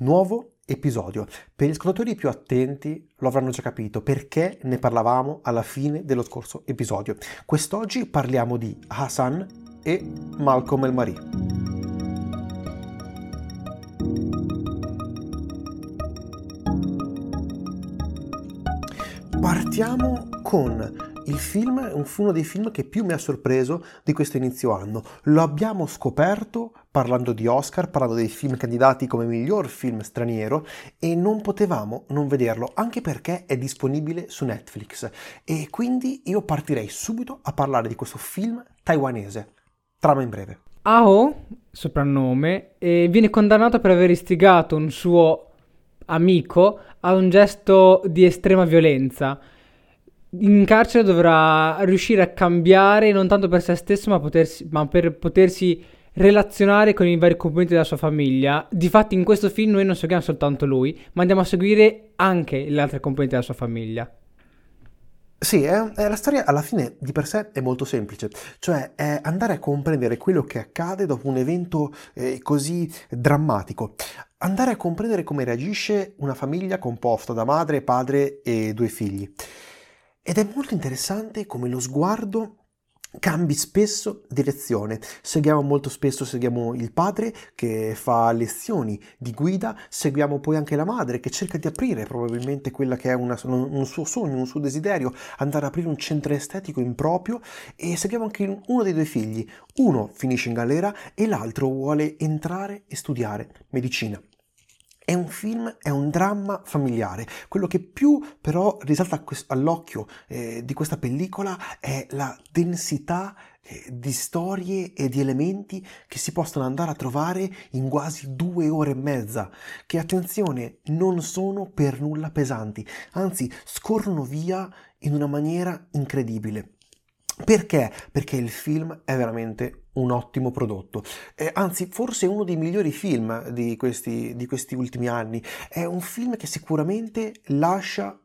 nuovo episodio. Per gli ascoltatori più attenti lo avranno già capito perché ne parlavamo alla fine dello scorso episodio. Quest'oggi parliamo di Hassan e Malcolm El Marie. Partiamo con il film è uno dei film che più mi ha sorpreso di questo inizio anno. Lo abbiamo scoperto parlando di Oscar, parlando dei film candidati come miglior film straniero e non potevamo non vederlo, anche perché è disponibile su Netflix. E quindi io partirei subito a parlare di questo film taiwanese. Trama in breve. Ao, soprannome, viene condannato per aver istigato un suo amico a un gesto di estrema violenza in carcere dovrà riuscire a cambiare non tanto per se stesso, ma, potersi, ma, per potersi relazionare con i vari componenti della sua famiglia. Difatti, in questo film noi non seguiamo soltanto lui, ma andiamo a seguire anche le altre componenti della sua famiglia. Sì, è, la storia alla fine di per sé è molto semplice, cioè è andare a comprendere quello che accade dopo un evento eh, così drammatico, andare a comprendere come reagisce una famiglia composta da madre, padre e due figli. Ed è molto interessante come lo sguardo cambi spesso direzione. Seguiamo molto spesso seguiamo il padre che fa lezioni di guida, seguiamo poi anche la madre che cerca di aprire probabilmente quella che è una, un suo sogno, un suo desiderio, andare ad aprire un centro estetico improprio e seguiamo anche uno dei due figli. Uno finisce in galera e l'altro vuole entrare e studiare medicina. È un film, è un dramma familiare. Quello che più però risalta all'occhio eh, di questa pellicola è la densità eh, di storie e di elementi che si possono andare a trovare in quasi due ore e mezza, che attenzione non sono per nulla pesanti, anzi scorrono via in una maniera incredibile. Perché? Perché il film è veramente un ottimo prodotto, eh, anzi forse uno dei migliori film di questi, di questi ultimi anni. È un film che sicuramente lascia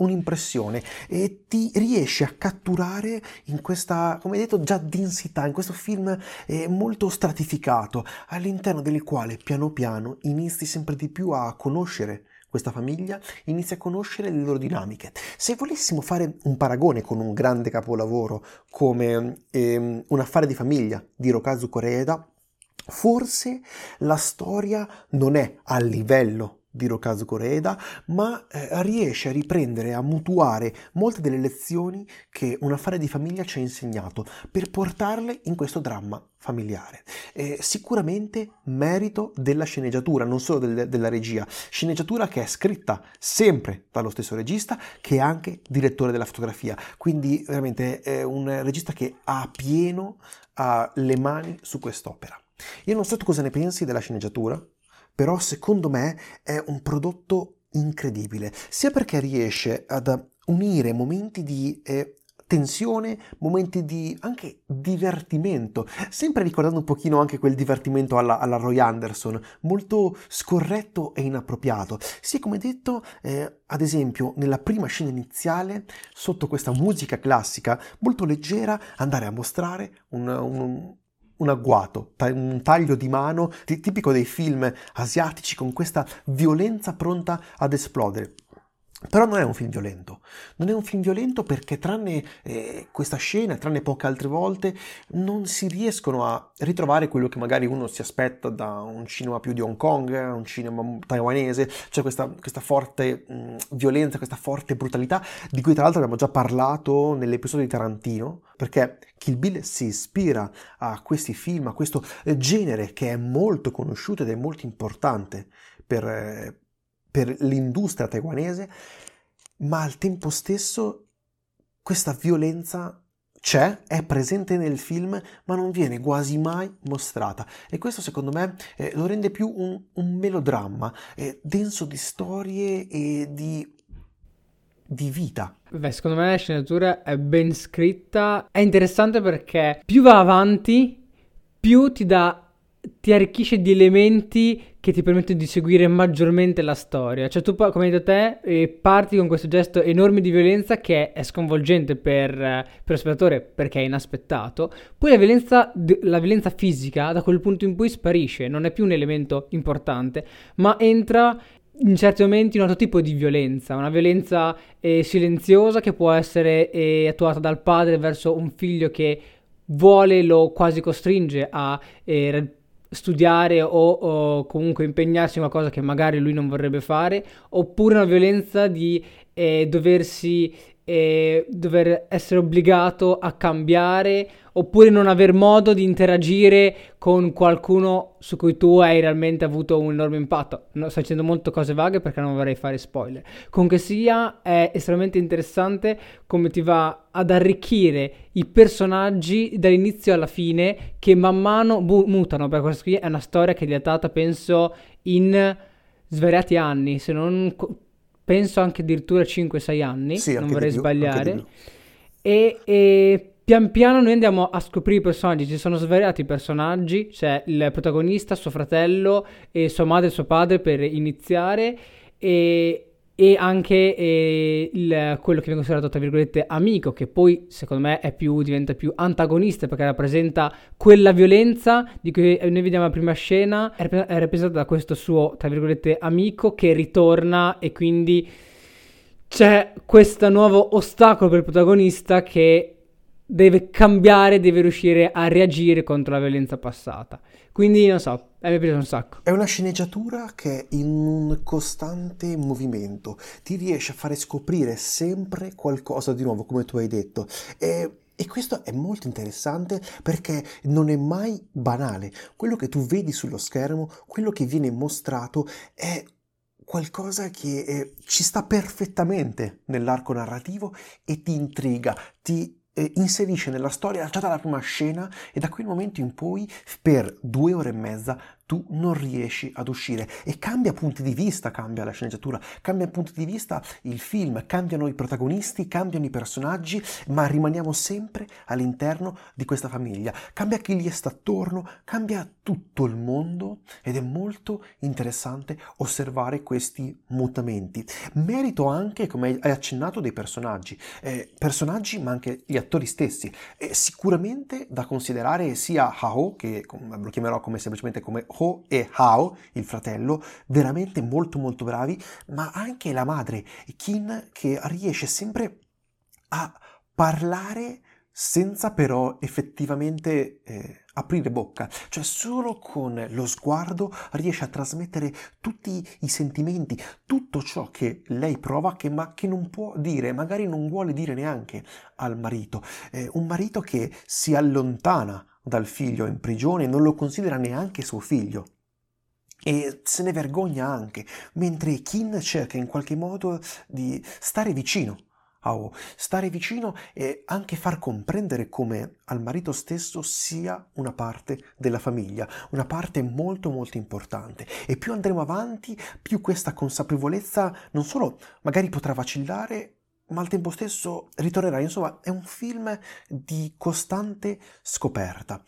un'impressione e ti riesce a catturare in questa, come detto, già densità, in questo film eh, molto stratificato, all'interno del quale piano piano inizi sempre di più a conoscere questa famiglia inizia a conoscere le loro dinamiche. Se volessimo fare un paragone con un grande capolavoro come ehm, Un affare di famiglia di Rokazu Koreeda, forse la storia non è a livello di Rokazu Koreeda, ma eh, riesce a riprendere, a mutuare molte delle lezioni che un affare di famiglia ci ha insegnato per portarle in questo dramma familiare. Eh, sicuramente merito della sceneggiatura, non solo del, della regia, sceneggiatura che è scritta sempre dallo stesso regista che è anche direttore della fotografia, quindi veramente è un regista che ha pieno uh, le mani su quest'opera. Io non so tu cosa ne pensi della sceneggiatura, però secondo me è un prodotto incredibile, sia perché riesce ad unire momenti di eh, tensione, momenti di anche divertimento, sempre ricordando un pochino anche quel divertimento alla, alla Roy Anderson, molto scorretto e inappropriato. Sia come detto, eh, ad esempio, nella prima scena iniziale, sotto questa musica classica molto leggera, andare a mostrare un, un un agguato, un taglio di mano tipico dei film asiatici con questa violenza pronta ad esplodere. Però non è un film violento, non è un film violento perché tranne eh, questa scena, tranne poche altre volte, non si riescono a ritrovare quello che magari uno si aspetta da un cinema più di Hong Kong, un cinema taiwanese, cioè questa, questa forte mh, violenza, questa forte brutalità, di cui tra l'altro abbiamo già parlato nell'episodio di Tarantino, perché Kill Bill si ispira a questi film, a questo genere che è molto conosciuto ed è molto importante per... Per l'industria taiwanese, ma al tempo stesso questa violenza c'è, è presente nel film, ma non viene quasi mai mostrata. E questo secondo me eh, lo rende più un, un melodramma, eh, denso di storie e di, di vita. Beh, secondo me la sceneggiatura è ben scritta, è interessante perché più va avanti, più ti dà ti arricchisce di elementi che ti permettono di seguire maggiormente la storia. Cioè tu, come hai detto te, eh, parti con questo gesto enorme di violenza che è sconvolgente per, eh, per lo spettatore perché è inaspettato. Poi la violenza, la violenza fisica da quel punto in cui sparisce, non è più un elemento importante, ma entra in certi momenti un altro tipo di violenza, una violenza eh, silenziosa che può essere eh, attuata dal padre verso un figlio che vuole, lo quasi costringe a eh, studiare o, o, comunque impegnarsi in qualcosa che magari lui non vorrebbe fare, oppure una violenza di eh, doversi eh, dover essere obbligato a cambiare oppure non aver modo di interagire con qualcuno su cui tu hai realmente avuto un enorme impatto. No, sto dicendo molte cose vaghe perché non vorrei fare spoiler. Comunque sia, è estremamente interessante come ti va ad arricchire i personaggi dall'inizio alla fine che man mano bu- mutano, perché questa qui è una storia che è datata, penso, in svariati anni, se non penso anche addirittura 5-6 anni, sì, non vorrei più, sbagliare. E, e, pian piano noi andiamo a scoprire i personaggi, ci sono svariati personaggi, c'è il protagonista, suo fratello, e sua madre e suo padre per iniziare e e anche eh, il, quello che viene considerato tra virgolette amico che poi secondo me più, diventa più antagonista perché rappresenta quella violenza di cui noi vediamo la prima scena è rappresentata da questo suo tra virgolette amico che ritorna e quindi c'è questo nuovo ostacolo per il protagonista che deve cambiare, deve riuscire a reagire contro la violenza passata. Quindi non so, a me piace un sacco. È una sceneggiatura che è in un costante movimento, ti riesce a fare scoprire sempre qualcosa di nuovo, come tu hai detto. E e questo è molto interessante perché non è mai banale. Quello che tu vedi sullo schermo, quello che viene mostrato è qualcosa che eh, ci sta perfettamente nell'arco narrativo e ti intriga, ti eh, inserisce nella storia già dalla prima scena e da quel momento in poi per due ore e mezza tu non riesci ad uscire e cambia punti di vista, cambia la sceneggiatura, cambia punti di vista il film, cambiano i protagonisti, cambiano i personaggi, ma rimaniamo sempre all'interno di questa famiglia. Cambia chi gli sta attorno, cambia tutto il mondo ed è molto interessante osservare questi mutamenti. Merito anche, come hai accennato, dei personaggi, eh, personaggi ma anche gli attori stessi. È sicuramente da considerare sia Hao, che lo chiamerò come semplicemente come Ho e Hao, il fratello, veramente molto molto bravi, ma anche la madre, Kin, che riesce sempre a parlare senza però effettivamente eh, aprire bocca, cioè solo con lo sguardo riesce a trasmettere tutti i sentimenti, tutto ciò che lei prova che, ma che non può dire, magari non vuole dire neanche al marito, eh, un marito che si allontana dal figlio in prigione, non lo considera neanche suo figlio. E se ne vergogna anche, mentre Kin cerca in qualche modo di stare vicino a O, stare vicino e anche far comprendere come al marito stesso sia una parte della famiglia, una parte molto molto importante. E più andremo avanti, più questa consapevolezza non solo magari potrà vacillare, ma al tempo stesso ritornerà. Insomma, è un film di costante scoperta.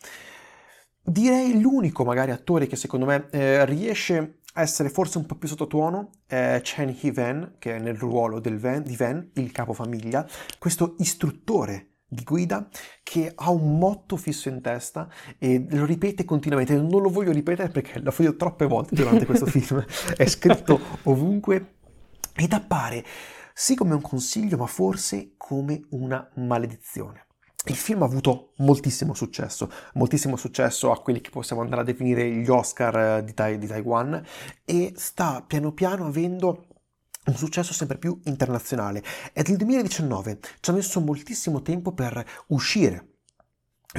Direi l'unico magari attore che secondo me eh, riesce essere forse un po' più sottotono è Chen Hee-ven, che è nel ruolo Ven, di Ven, il capofamiglia, questo istruttore di guida che ha un motto fisso in testa e lo ripete continuamente. Non lo voglio ripetere perché l'ho fatto troppe volte durante questo film, è scritto ovunque ed appare sì come un consiglio, ma forse come una maledizione. Il film ha avuto moltissimo successo, moltissimo successo a quelli che possiamo andare a definire gli Oscar eh, di, tai- di Taiwan e sta piano piano avendo un successo sempre più internazionale. È del 2019, ci ha messo moltissimo tempo per uscire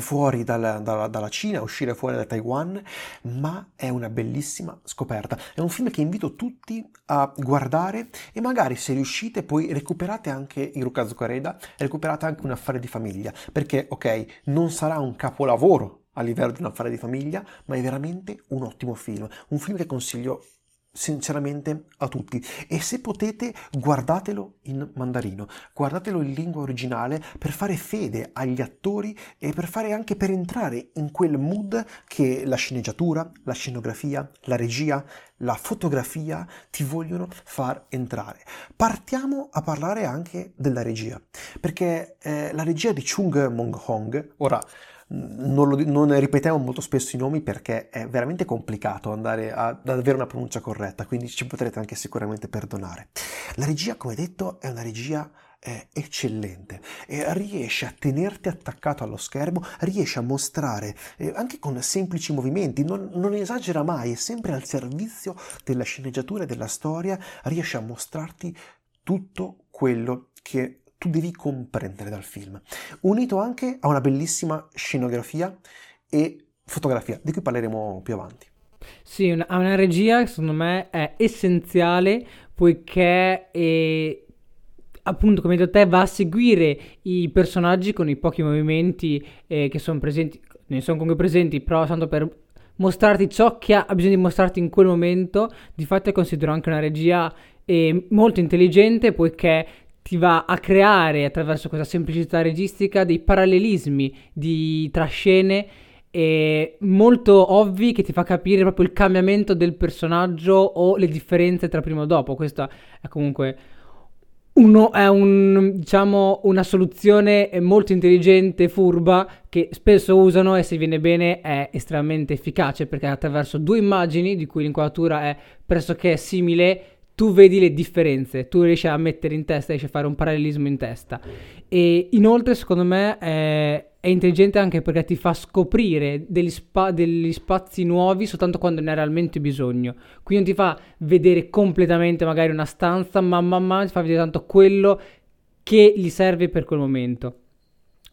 fuori dal, dalla, dalla, Cina, uscire fuori da Taiwan, ma è una bellissima scoperta. È un film che invito tutti a guardare e magari se riuscite poi recuperate anche Iruka Zukareda e recuperate anche un affare di famiglia, perché ok, non sarà un capolavoro a livello di un affare di famiglia, ma è veramente un ottimo film, un film che consiglio sinceramente a tutti e se potete guardatelo in mandarino, guardatelo in lingua originale per fare fede agli attori e per fare anche per entrare in quel mood che la sceneggiatura, la scenografia, la regia, la fotografia ti vogliono far entrare. Partiamo a parlare anche della regia, perché eh, la regia di Chung Mong Hong, ora non, lo, non, ripetiamo molto spesso i nomi perché è veramente complicato andare a, ad avere una pronuncia corretta, quindi ci potrete anche sicuramente perdonare. La regia, come detto, è una regia eh, eccellente e riesce a tenerti attaccato allo schermo, riesce a mostrare eh, anche con semplici movimenti, non, non esagera mai, è sempre al servizio della sceneggiatura e della storia, riesce a mostrarti tutto quello che tu devi comprendere dal film, unito anche a una bellissima scenografia e fotografia, di cui parleremo più avanti. Sì, una, una regia secondo me è essenziale poiché è, appunto come hai detto te va a seguire i personaggi con i pochi movimenti eh, che sono presenti, ne sono comunque presenti, però tanto per mostrarti ciò che ha bisogno di mostrarti in quel momento, di fatto considero anche una regia eh, molto intelligente poiché ti va a creare attraverso questa semplicità registica dei parallelismi di, tra scene eh, molto ovvi che ti fa capire proprio il cambiamento del personaggio o le differenze tra prima e dopo. Questa è comunque uno, è un, diciamo, una soluzione molto intelligente, furba, che spesso usano e se viene bene è estremamente efficace perché attraverso due immagini di cui l'inquadratura è pressoché simile tu vedi le differenze, tu riesci a mettere in testa, riesci a fare un parallelismo in testa. E inoltre, secondo me, è, è intelligente anche perché ti fa scoprire degli, spa, degli, spazi nuovi soltanto quando ne ha realmente bisogno. Quindi non ti fa vedere completamente magari una stanza, ma man mano ti fa vedere tanto quello che gli serve per quel momento.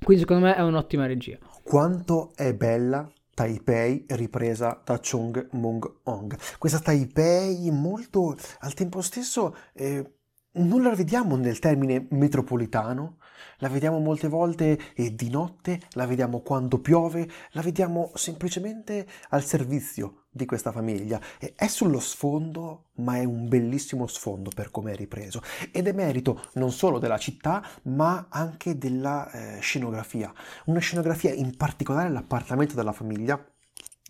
Quindi, secondo me, è un'ottima regia. Quanto è bella Taipei ripresa da Chung Mung Hong. Questa Taipei molto al tempo stesso eh, non la vediamo nel termine metropolitano, la vediamo molte volte di notte, la vediamo quando piove, la vediamo semplicemente al servizio di questa famiglia. È sullo sfondo, ma è un bellissimo sfondo per come è ripreso. Ed è merito non solo della città, ma anche della eh, scenografia. Una scenografia in particolare l'appartamento della famiglia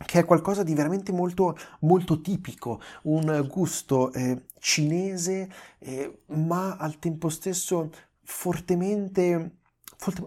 che è qualcosa di veramente molto, molto tipico, un gusto eh, cinese, eh, ma al tempo stesso fortemente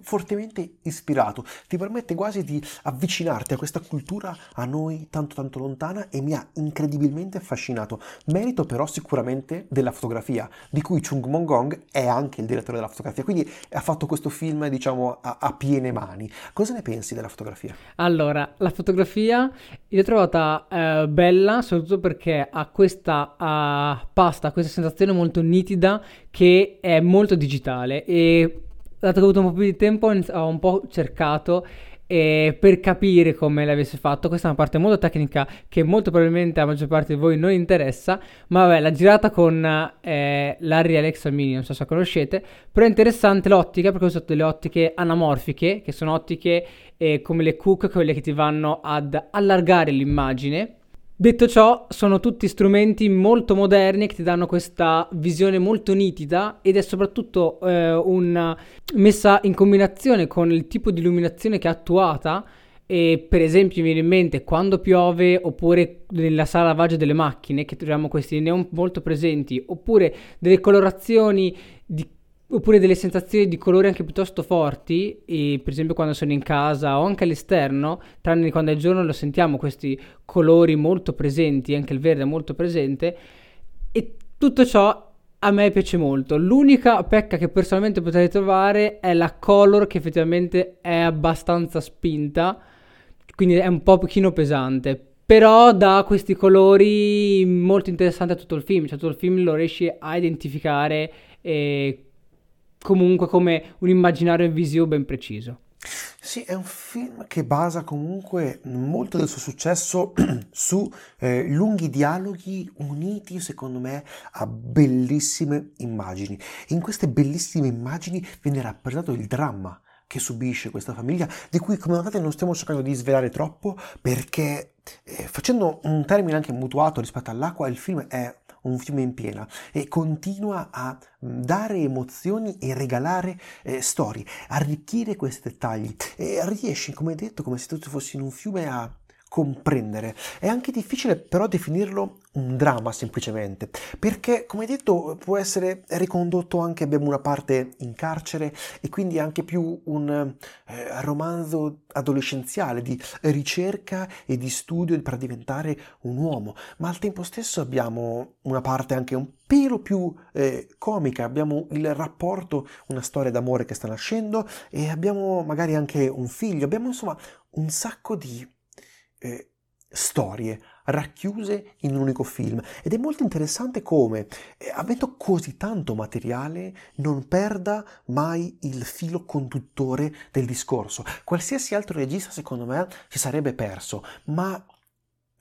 fortemente ispirato, ti permette quasi di avvicinarti a questa cultura a noi tanto tanto lontana e mi ha incredibilmente affascinato. Merito però sicuramente della fotografia, di cui Chung Mong Gong è anche il direttore della fotografia, quindi ha fatto questo film diciamo a, a piene mani. Cosa ne pensi della fotografia? Allora, la fotografia l'ho trovata eh, bella soprattutto perché ha questa uh, pasta, questa sensazione molto nitida che è molto digitale e dato che ho avuto un po' più di tempo, ho un po' cercato eh, per capire come l'avesse fatto. Questa è una parte molto tecnica che molto probabilmente a maggior parte di voi non interessa, ma vabbè, l'ha girata con eh, l'Arri Alexa Mini, non so se la conoscete, però è interessante l'ottica perché ho usato delle ottiche anamorfiche, che sono ottiche eh, come le Cook, quelle che ti vanno ad allargare l'immagine Detto ciò, sono tutti strumenti molto moderni che ti danno questa visione molto nitida ed è soprattutto eh, una messa in combinazione con il tipo di illuminazione che è attuata. E per esempio mi viene in mente quando piove oppure nella sala lavaggio delle macchine che troviamo questi neon molto presenti oppure delle colorazioni di oppure delle sensazioni di colore anche piuttosto forti, per esempio quando sono in casa o anche all'esterno, tranne quando è giorno lo sentiamo questi colori molto presenti, anche il verde è molto presente, e tutto ciò a me piace molto. L'unica pecca che personalmente potrei trovare è la color che effettivamente è abbastanza spinta, quindi è un po' pochino pesante. Però dà questi colori molto interessanti a tutto il film, cioè tutto il film lo riesci a identificare e comunque come un immaginario visivo ben preciso. Sì, è un film che basa comunque molto del suo successo su eh, lunghi dialoghi uniti, secondo me, a bellissime immagini. In queste bellissime immagini viene rappresentato il dramma che subisce questa famiglia, di cui come notate non stiamo cercando di svelare troppo, perché eh, facendo un termine anche mutuato rispetto all'acqua, il film è un fiume in piena e continua a dare emozioni e regalare eh, storie, arricchire questi dettagli. E riesce, come detto, come se tutto fosse in un fiume a comprendere. È anche difficile però definirlo un dramma semplicemente, perché come detto può essere ricondotto anche, abbiamo una parte in carcere e quindi anche più un eh, romanzo adolescenziale di ricerca e di studio per diventare un uomo, ma al tempo stesso abbiamo una parte anche un pelo più eh, comica, abbiamo il rapporto, una storia d'amore che sta nascendo e abbiamo magari anche un figlio, abbiamo insomma un sacco di eh, storie racchiuse in un unico film. Ed è molto interessante come eh, avendo così tanto materiale non perda mai il filo conduttore del discorso. Qualsiasi altro regista secondo me si sarebbe perso ma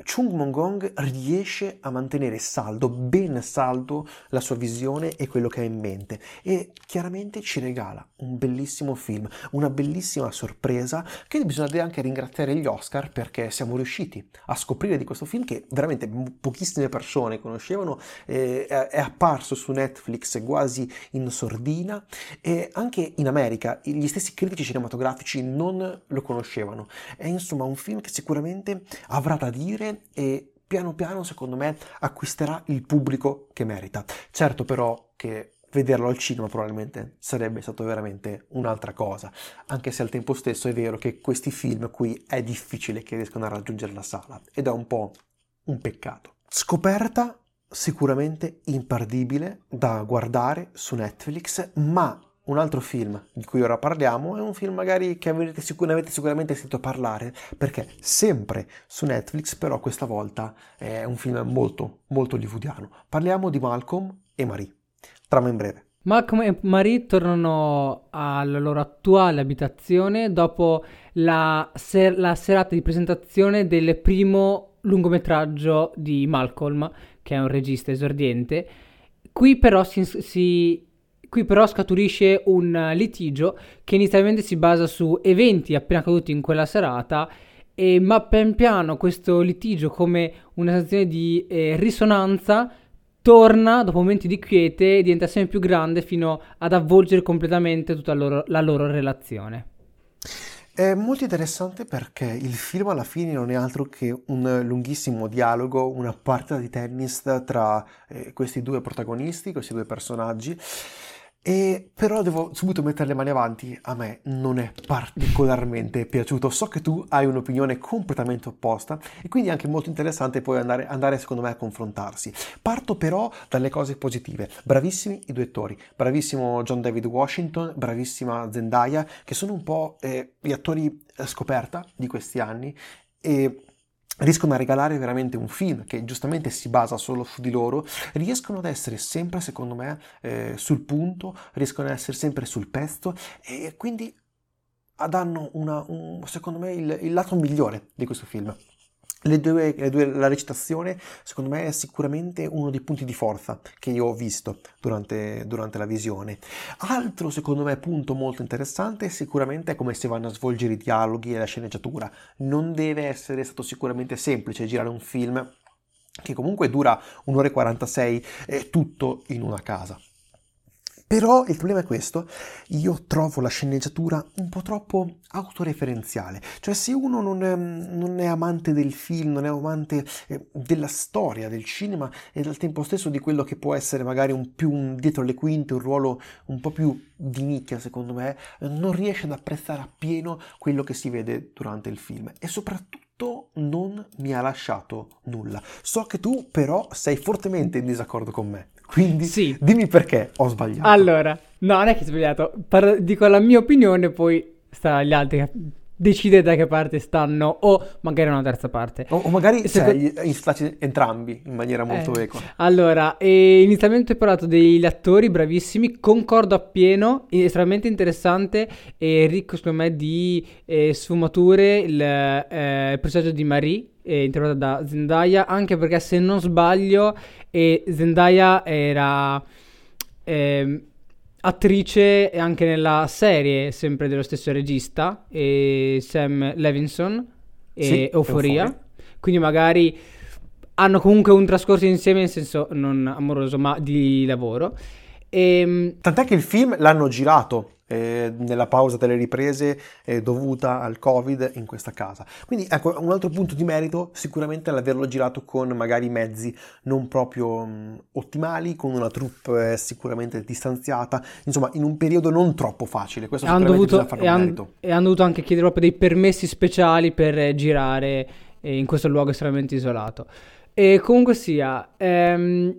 Chung Mongong riesce a mantenere saldo, ben saldo, la sua visione e quello che ha in mente e chiaramente ci regala un bellissimo film, una bellissima sorpresa che bisogna anche ringraziare gli Oscar perché siamo riusciti a scoprire di questo film che veramente pochissime persone conoscevano, eh, è apparso su Netflix quasi in sordina e anche in America gli stessi critici cinematografici non lo conoscevano. È insomma un film che sicuramente avrà da dire e piano piano secondo me acquisterà il pubblico che merita. Certo però che vederlo al cinema probabilmente sarebbe stato veramente un'altra cosa, anche se al tempo stesso è vero che questi film qui è difficile che riescano a raggiungere la sala ed è un po' un peccato. Scoperta sicuramente imperdibile da guardare su Netflix, ma un altro film di cui ora parliamo è un film magari che avete sicur- ne avete sicuramente sentito parlare perché sempre su Netflix però questa volta è un film molto molto hollywoodiano. Parliamo di Malcolm e Marie. Trama in breve. Malcolm e Marie tornano alla loro attuale abitazione dopo la, ser- la serata di presentazione del primo lungometraggio di Malcolm, che è un regista esordiente. Qui però si, si Qui però scaturisce un litigio che inizialmente si basa su eventi appena accaduti in quella serata, e, ma pian piano questo litigio come una sensazione di eh, risonanza torna dopo momenti di quiete e diventa sempre più grande fino ad avvolgere completamente tutta loro, la loro relazione. È molto interessante perché il film alla fine non è altro che un lunghissimo dialogo, una partita di tennis tra eh, questi due protagonisti, questi due personaggi e però devo subito mettere le mani avanti, a me non è particolarmente piaciuto. So che tu hai un'opinione completamente opposta e quindi è anche molto interessante poi andare, andare, secondo me a confrontarsi. Parto però dalle cose positive. Bravissimi i due attori, bravissimo John David Washington, bravissima Zendaya, che sono un po' eh, gli attori scoperta di questi anni e riescono a regalare veramente un film che giustamente si basa solo su di loro, riescono ad essere sempre, secondo me, eh, sul punto, riescono ad essere sempre sul pezzo e quindi danno una, un, secondo me il, il lato migliore di questo film. Due, due, la recitazione, secondo me, è sicuramente uno dei punti di forza che io ho visto durante, durante, la visione. Altro, secondo me, punto molto interessante sicuramente è come si vanno a svolgere i dialoghi e la sceneggiatura. Non deve essere stato sicuramente semplice girare un film che comunque dura un'ora e 46, eh, tutto in una casa. Però il problema è questo, io trovo la sceneggiatura un po' troppo autoreferenziale, cioè se uno non è, non è amante del film, non è amante eh, della storia, del cinema e al tempo stesso di quello che può essere magari un più un dietro le quinte, un ruolo un po' più di nicchia secondo me, non riesce ad apprezzare appieno quello che si vede durante il film e soprattutto non mi ha lasciato nulla. So che tu però sei fortemente in disaccordo con me. Quindi sì. dimmi perché ho sbagliato. Allora, no, non è che ho sbagliato. Par- dico la mia opinione, poi sta agli altri decidere da che parte stanno o magari una terza parte. O, o magari Secondo... cioè, entrambi in maniera molto eh. equa. Allora, eh, inizialmente ho parlato degli attori bravissimi, concordo appieno, estremamente interessante e ricco secondo me di eh, sfumature il, eh, il personaggio di Marie eh, interpretata da Zendaya, anche perché se non sbaglio eh, Zendaya era... Eh, attrice anche nella serie, sempre dello stesso regista, Sam Levinson e sì, Euforia. Euforia. Quindi magari hanno comunque un trascorso insieme, in senso non amoroso, ma di lavoro. E... Ehm, Tant'è che il film l'hanno girato eh, nella pausa delle riprese eh, dovuta al covid in questa casa. Quindi ecco, un altro punto di merito sicuramente è l'averlo girato con magari mezzi non proprio mh, ottimali, con una troupe eh, sicuramente distanziata, insomma in un periodo non troppo facile. Questo hanno dovuto, e, han, e hanno dovuto anche chiedere proprio dei permessi speciali per eh, girare eh, in questo luogo estremamente isolato. E comunque sia, ehm,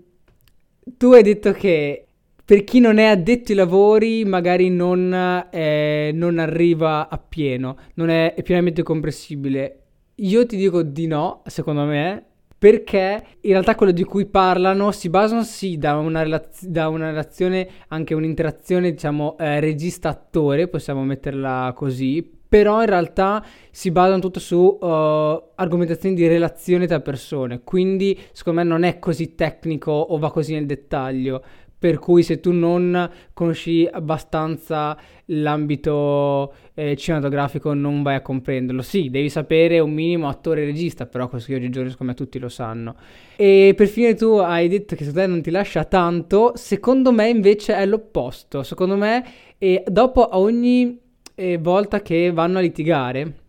tu hai detto che per chi non è addetto ai lavori magari non, eh, non arriva a pieno, non è, è pienamente comprensibile. Io ti dico di no, secondo me, perché in realtà quello di cui parlano si basano sì da una, relaz- da una relazione, anche un'interazione diciamo eh, regista-attore, possiamo metterla così, però in realtà si basano tutto su uh, argomentazioni di relazione tra persone, quindi secondo me non è così tecnico o va così nel dettaglio per cui se tu non conosci abbastanza l'ambito eh, cinematografico non vai a comprenderlo. Sì, devi sapere un minimo attore e regista, però questo oggigiorno secondo me tutti lo sanno. E per fine tu hai detto che secondo te non ti lascia tanto, secondo me invece è l'opposto. Secondo me eh, dopo ogni eh, volta che vanno a litigare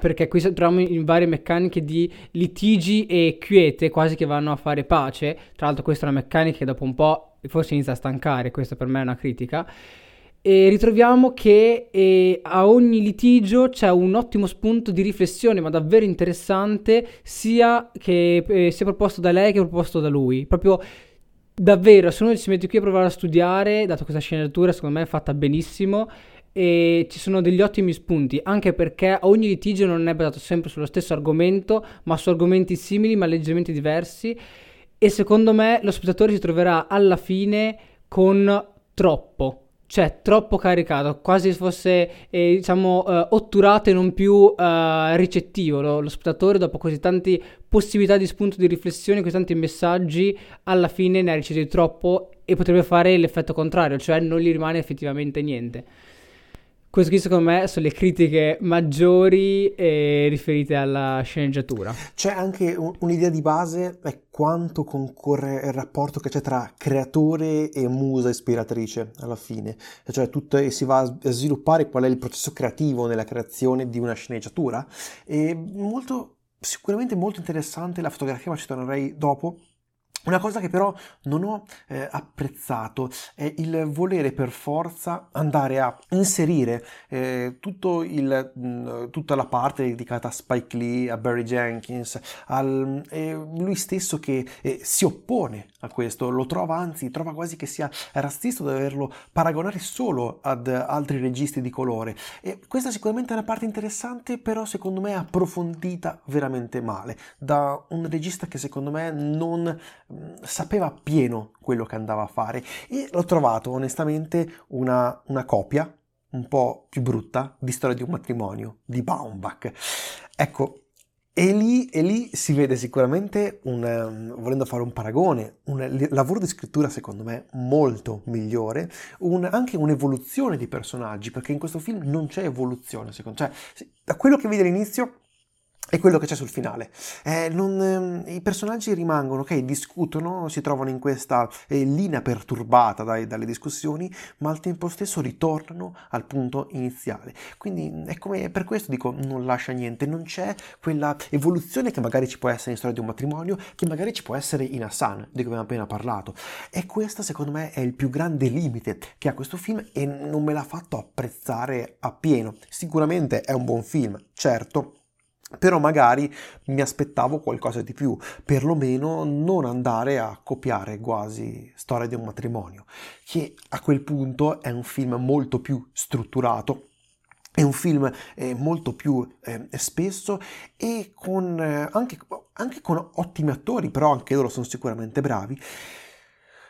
perché qui troviamo in varie meccaniche di litigi e quiete, quasi che vanno a fare pace. Tra l'altro, questa è una meccanica che dopo un po' forse inizia a stancare, questa per me è una critica. E ritroviamo che eh, a ogni litigio c'è un ottimo spunto di riflessione, ma davvero interessante, sia che eh, sia proposto da lei che proposto da lui. Proprio davvero, se uno si mette qui a provare a studiare, dato questa sceneggiatura, secondo me è fatta benissimo e ci sono degli ottimi spunti, anche perché ogni litigio non è basato sempre sullo stesso argomento, ma su argomenti simili ma leggermente diversi e secondo me lo spettatore si troverà alla fine con troppo, cioè troppo caricato, quasi fosse eh, diciamo eh, otturato e non più eh, ricettivo. Lo, lo, spettatore, dopo così tante possibilità di spunto di riflessione, così tanti messaggi, alla fine ne ha ricevuti troppo e potrebbe fare l'effetto contrario, cioè non gli rimane effettivamente niente. Questo qui secondo me sono le critiche maggiori eh, riferite alla sceneggiatura. C'è anche un, un'idea di base, è quanto concorre il rapporto che c'è tra creatore e musa ispiratrice alla fine, cioè tutto, e si va a sviluppare qual è il processo creativo nella creazione di una sceneggiatura. E molto, sicuramente molto interessante la fotografia, ma ci tornerei dopo una cosa che però non ho eh, apprezzato è il volere per forza andare a inserire eh, il, mh, mm, tutta la parte dedicata a Spike Lee, a Barry Jenkins, al, eh, lui stesso che eh, si oppone a questo, lo trova anzi, trova quasi che sia razzista doverlo paragonare solo ad altri registi di colore. E questa sicuramente è una parte interessante, però secondo me approfondita veramente male, da un regista che secondo me non sapeva appieno quello che andava a fare e l'ho trovato onestamente una, una copia un po' più brutta di Storia di un matrimonio di Baumbach. Ecco, e lì, e lì, si vede sicuramente, un, um, volendo fare un paragone, un lavoro di scrittura secondo me molto migliore, un, anche un'evoluzione di personaggi, perché in questo film non c'è evoluzione, secondo, cioè da quello che vedi all'inizio è quello che c'è sul finale. Eh, non, eh, I personaggi rimangono, ok, discutono, si trovano in questa eh, linea perturbata dai, dalle discussioni, ma al tempo stesso ritornano al punto iniziale. Quindi è come per questo dico non lascia niente, non c'è quella evoluzione che magari ci può essere in storia di un matrimonio, che magari ci può essere in Hassan, di cui abbiamo appena parlato. E questo secondo me è il più grande limite che ha questo film e non me l'ha fatto apprezzare appieno. Sicuramente è un buon film, certo però magari mi aspettavo qualcosa di più, perlomeno non andare a copiare quasi Storia di un matrimonio, che a quel punto è un film molto più strutturato, è un film eh, molto più eh, spesso e con, eh, anche, anche con ottimi attori, però anche loro sono sicuramente bravi.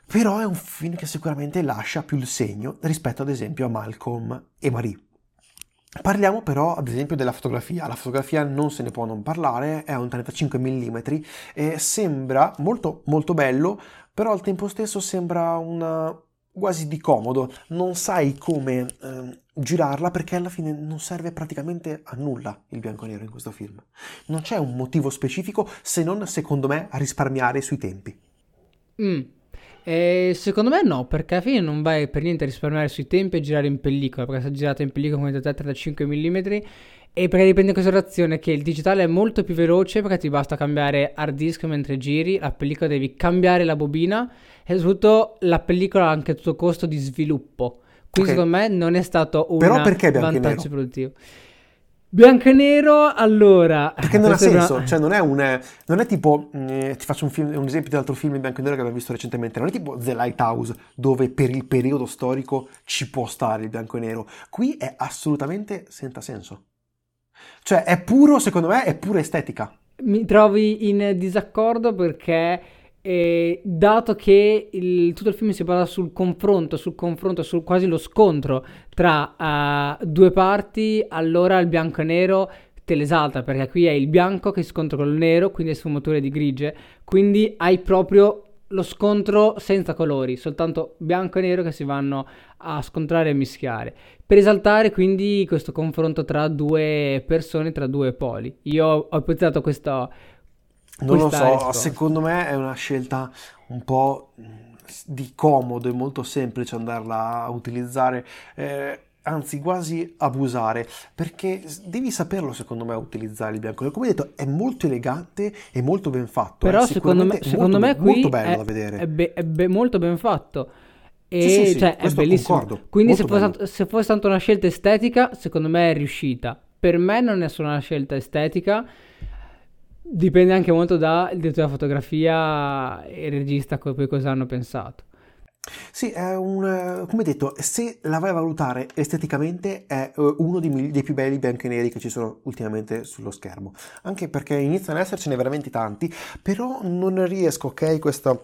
Però è un film che sicuramente lascia più il segno rispetto ad esempio a Malcolm e Marie. Parliamo però ad esempio della fotografia, la fotografia non se ne può non parlare, è un 35 mm e sembra molto molto bello, però al tempo stesso sembra una, quasi di comodo, non sai come eh, girarla perché alla fine non serve praticamente a nulla il bianco e nero in questo film. Non c'è un motivo specifico se non, secondo me, a risparmiare sui tempi. Mm. Eh, secondo me no, perché alla fine non vai per niente a risparmiare sui tempi e girare in pellicola, perché sta girato in pellicola come 35 mm e perché dipende in considerazione che il digitale è molto più veloce perché ti basta cambiare hard disk mentre giri, la pellicola devi cambiare la bobina e soprattutto la pellicola ha anche tutto costo di sviluppo. Quindi okay. secondo me non è stato un vantaggio produttivo. Bianco e nero, allora... Perché non ha senso, una... cioè non è un... Non è tipo, eh, ti faccio un, film, un, esempio di un altro film in bianco e nero che abbiamo visto recentemente, non è tipo The Lighthouse, dove per il periodo storico ci può stare il bianco e nero. Qui è assolutamente senza senso. Cioè è puro, secondo me, è pura estetica. Mi trovi in disaccordo perché eh, dato che il, tutto il film si basa sul confronto, sul confronto, sul quasi lo scontro tra uh, due parti, allora il bianco e nero te l'esalta perché qui è il bianco che si scontra con il nero, quindi è sfumature di grigie, quindi hai proprio lo scontro senza colori, soltanto bianco e nero che si vanno a scontrare e mischiare, per esaltare quindi questo confronto tra due persone, tra due poli. Io ho ipotizzato questo non lo so, risposta. secondo me è una scelta un po' di comodo e molto semplice andarla a utilizzare. Eh, anzi quasi abusare, perché devi saperlo secondo me utilizzare il bianco. Come detto, è molto elegante e molto ben fatto. Però secondo me, secondo molto, me qui molto bello è, da vedere. È, be- è be- molto ben fatto. E sì, sì, cioè, è bellissimo. Concordo. Quindi se fosse, se fosse stata una scelta estetica, secondo me è riuscita. Per me non è solo una scelta estetica Dipende anche molto dal direttore della fotografia e il regista poi cosa hanno pensato. Sì, è un, come detto, se la vai a valutare esteticamente è eh, uno dei, dei più belli bianchi e neri che ci sono ultimamente sullo schermo, anche perché iniziano ad essercene veramente tanti, però non riesco, ok, questa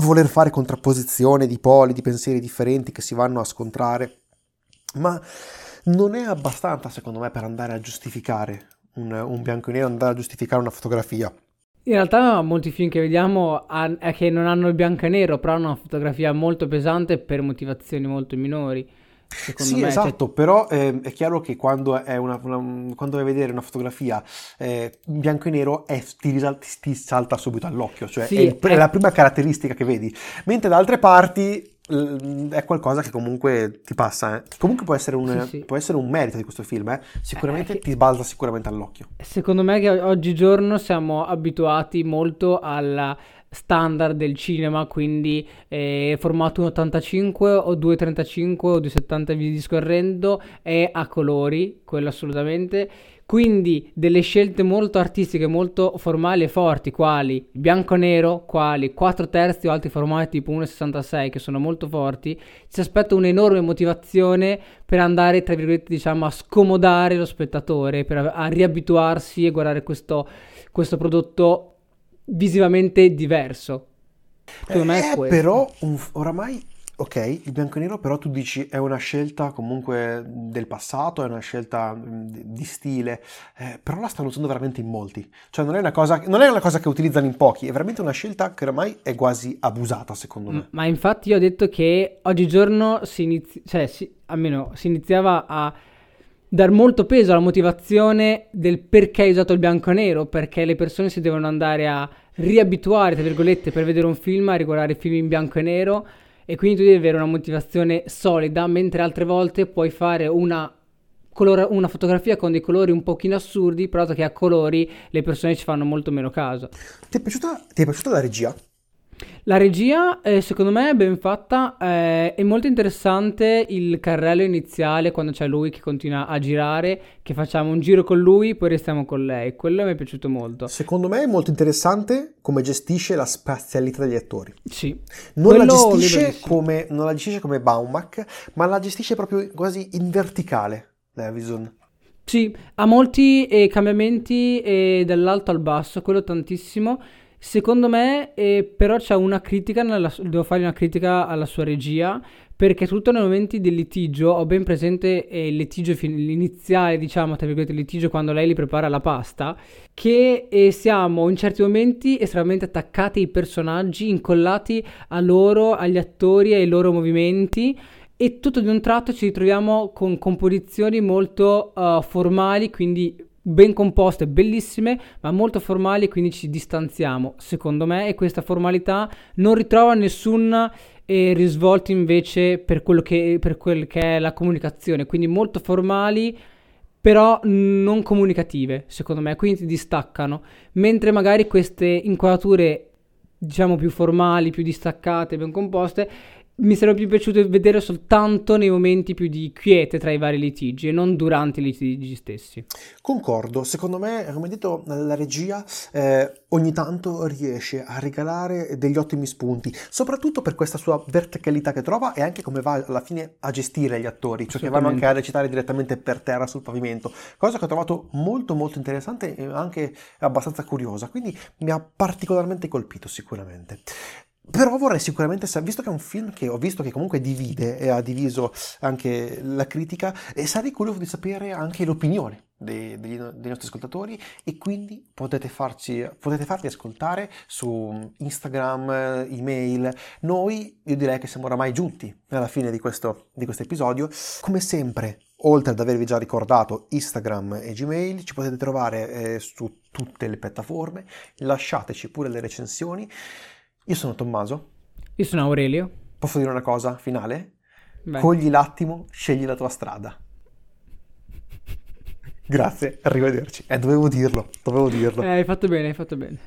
voler fare contrapposizione di poli, di pensieri differenti che si vanno a scontrare, ma non è abbastanza secondo me per andare a giustificare un, un bianco e nero andare a giustificare una fotografia. In realtà molti film che vediamo è che non hanno il bianco e nero, però hanno una fotografia molto pesante per motivazioni molto minori. Sì, me, cioè esatto, cioè... però eh, è chiaro che quando, è una, una, quando vai a vedere una fotografia eh, bianco e nero è, ti, ti, salta subito all'occhio, cioè sì, è, il, è, la prima caratteristica che vedi, mentre da altre parti è qualcosa che comunque ti passa. Eh. Comunque può essere, un, sì, sì. può essere, un, merito di questo film, eh. sicuramente eh, ti balza sicuramente all'occhio. Secondo me che oggigiorno siamo abituati molto al standard del cinema, quindi eh, formato 1.85 o 2.35 o 2.70 via discorrendo e a colori, quello assolutamente quindi delle scelte molto artistiche, molto formali e forti, quali bianco-nero, quali 4 terzi o altri formati tipo 1,66 che sono molto forti, si aspetta un'enorme motivazione per andare, tra virgolette, diciamo, a scomodare lo spettatore, per a riabituarsi e guardare questo, questo prodotto visivamente diverso. Secondo eh, me è questo. Però un, oramai Ok, il bianco e nero però tu dici è una scelta comunque del passato, è una scelta di stile, eh, però la stanno usando veramente in molti. Cioè non è, una cosa, non è una cosa che utilizzano in pochi, è veramente una scelta che ormai è quasi abusata secondo me. Ma infatti io ho detto che oggigiorno si inizia, cioè si, almeno si iniziava a dar molto peso alla motivazione del perché hai usato il bianco e nero, perché le persone si devono andare a riabituare, tra virgolette, per vedere un film, a riguardare film in bianco e nero e quindi tu devi avere una motivazione solida, mentre altre volte puoi fare una, una fotografia con dei colori un pochino assurdi, però che a colori le persone ci fanno molto meno caso. Ti è piaciuta, ti è piaciuta la regia? La regia, eh, secondo me, è ben fatta. Eh, è molto interessante il carrello iniziale quando c'è lui che continua a girare, che facciamo un giro con lui, poi restiamo con lei. Quello mi è piaciuto molto. Secondo me è molto interessante come gestisce la spazialità degli attori. Sì. Non, la gestisce, come, non la gestisce come Baumack, ma la gestisce proprio quasi in verticale, Levison. Sì, ha molti eh, cambiamenti eh, dall'alto al basso, quello tantissimo Secondo me, eh, però c'è una critica, nella, devo fare una critica alla sua regia, perché tutto nei momenti del litigio, ho ben presente eh, il litigio fin- l'iniziale, diciamo, tra virgolette, il litigio quando lei li prepara la pasta, che eh, siamo in certi momenti estremamente attaccati ai personaggi, incollati a loro, agli attori, ai loro movimenti, e tutto di un tratto ci ritroviamo con composizioni molto uh, formali, quindi ben composte, bellissime, ma molto formali, quindi ci distanziamo, secondo me, e questa formalità non ritrova nessun eh, risvolto invece per quello, che, per quel che è la comunicazione, quindi molto formali, però non comunicative, secondo me, quindi ti distaccano, mentre magari queste inquadrature diciamo più formali, più distaccate, ben composte, mi sarebbe piaciuto vedere soltanto nei momenti più di quiete tra i vari litigi e non durante i litigi stessi. Concordo, secondo me, come detto, la regia eh, ogni tanto riesce a regalare degli ottimi spunti, soprattutto per questa sua verticalità che trova e anche come va alla fine a gestire gli attori, cioè che vanno anche a recitare direttamente per terra sul pavimento, cosa che ho trovato molto molto interessante e anche abbastanza curiosa, quindi mi ha particolarmente colpito sicuramente. Però vorrei sicuramente, visto che è un film che ho visto che comunque divide e ha diviso anche la critica, e sarei curioso di sapere anche l'opinione dei, dei, dei nostri ascoltatori e quindi potete, farci, potete farli ascoltare su Instagram, email. Noi, io direi che siamo oramai giunti alla fine di questo, di questo episodio. Come sempre, oltre ad avervi già ricordato Instagram e Gmail, ci potete trovare eh, su tutte le piattaforme. Lasciateci pure le recensioni. Io sono Tommaso. Io sono Aurelio. Posso dire una cosa finale? Beh. Cogli l'attimo, scegli la tua strada. Grazie, arrivederci. Eh, dovevo dirlo, dovevo dirlo. Eh, hai fatto bene, hai fatto bene.